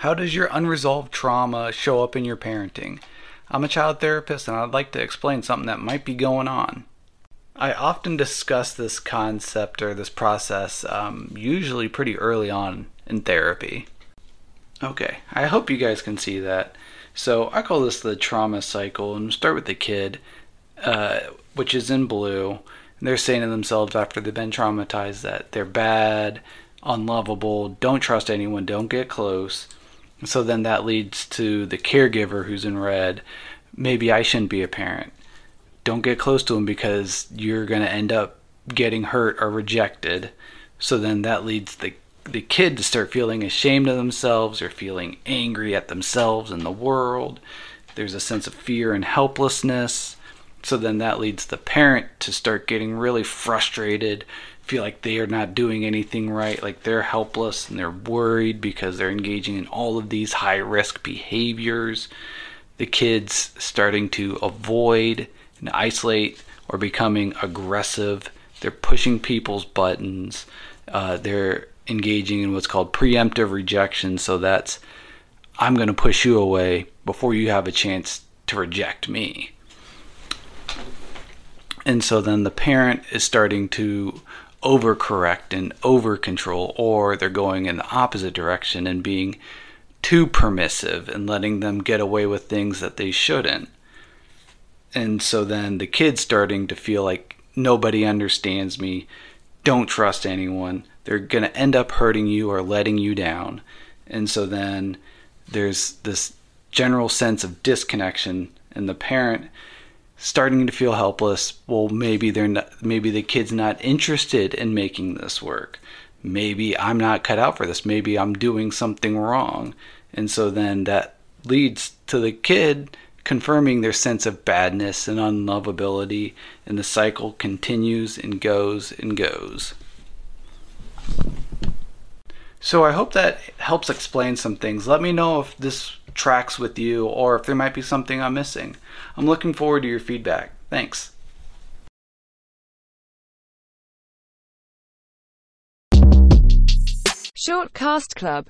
How does your unresolved trauma show up in your parenting? I'm a child therapist and I'd like to explain something that might be going on. I often discuss this concept or this process um, usually pretty early on in therapy. Okay, I hope you guys can see that. So I call this the trauma cycle and start with the kid, uh, which is in blue. They're saying to themselves after they've been traumatized that they're bad, unlovable, don't trust anyone, don't get close. So then that leads to the caregiver who's in red. Maybe I shouldn't be a parent. Don't get close to him because you're going to end up getting hurt or rejected. So then that leads the the kid to start feeling ashamed of themselves or feeling angry at themselves and the world. There's a sense of fear and helplessness. So then that leads the parent to start getting really frustrated, feel like they are not doing anything right, like they're helpless and they're worried because they're engaging in all of these high risk behaviors. The kids starting to avoid and isolate or becoming aggressive. They're pushing people's buttons. Uh, they're engaging in what's called preemptive rejection. So that's, I'm going to push you away before you have a chance to reject me. And so then the parent is starting to overcorrect and over control, or they're going in the opposite direction and being too permissive and letting them get away with things that they shouldn't. And so then the kid's starting to feel like nobody understands me, don't trust anyone. They're going to end up hurting you or letting you down. And so then there's this general sense of disconnection, and the parent starting to feel helpless. Well, maybe they're not, maybe the kid's not interested in making this work. Maybe I'm not cut out for this. Maybe I'm doing something wrong. And so then that leads to the kid confirming their sense of badness and unlovability, and the cycle continues and goes and goes. So I hope that helps explain some things. Let me know if this tracks with you or if there might be something I'm missing. I'm looking forward to your feedback. Thanks. Short Cast Club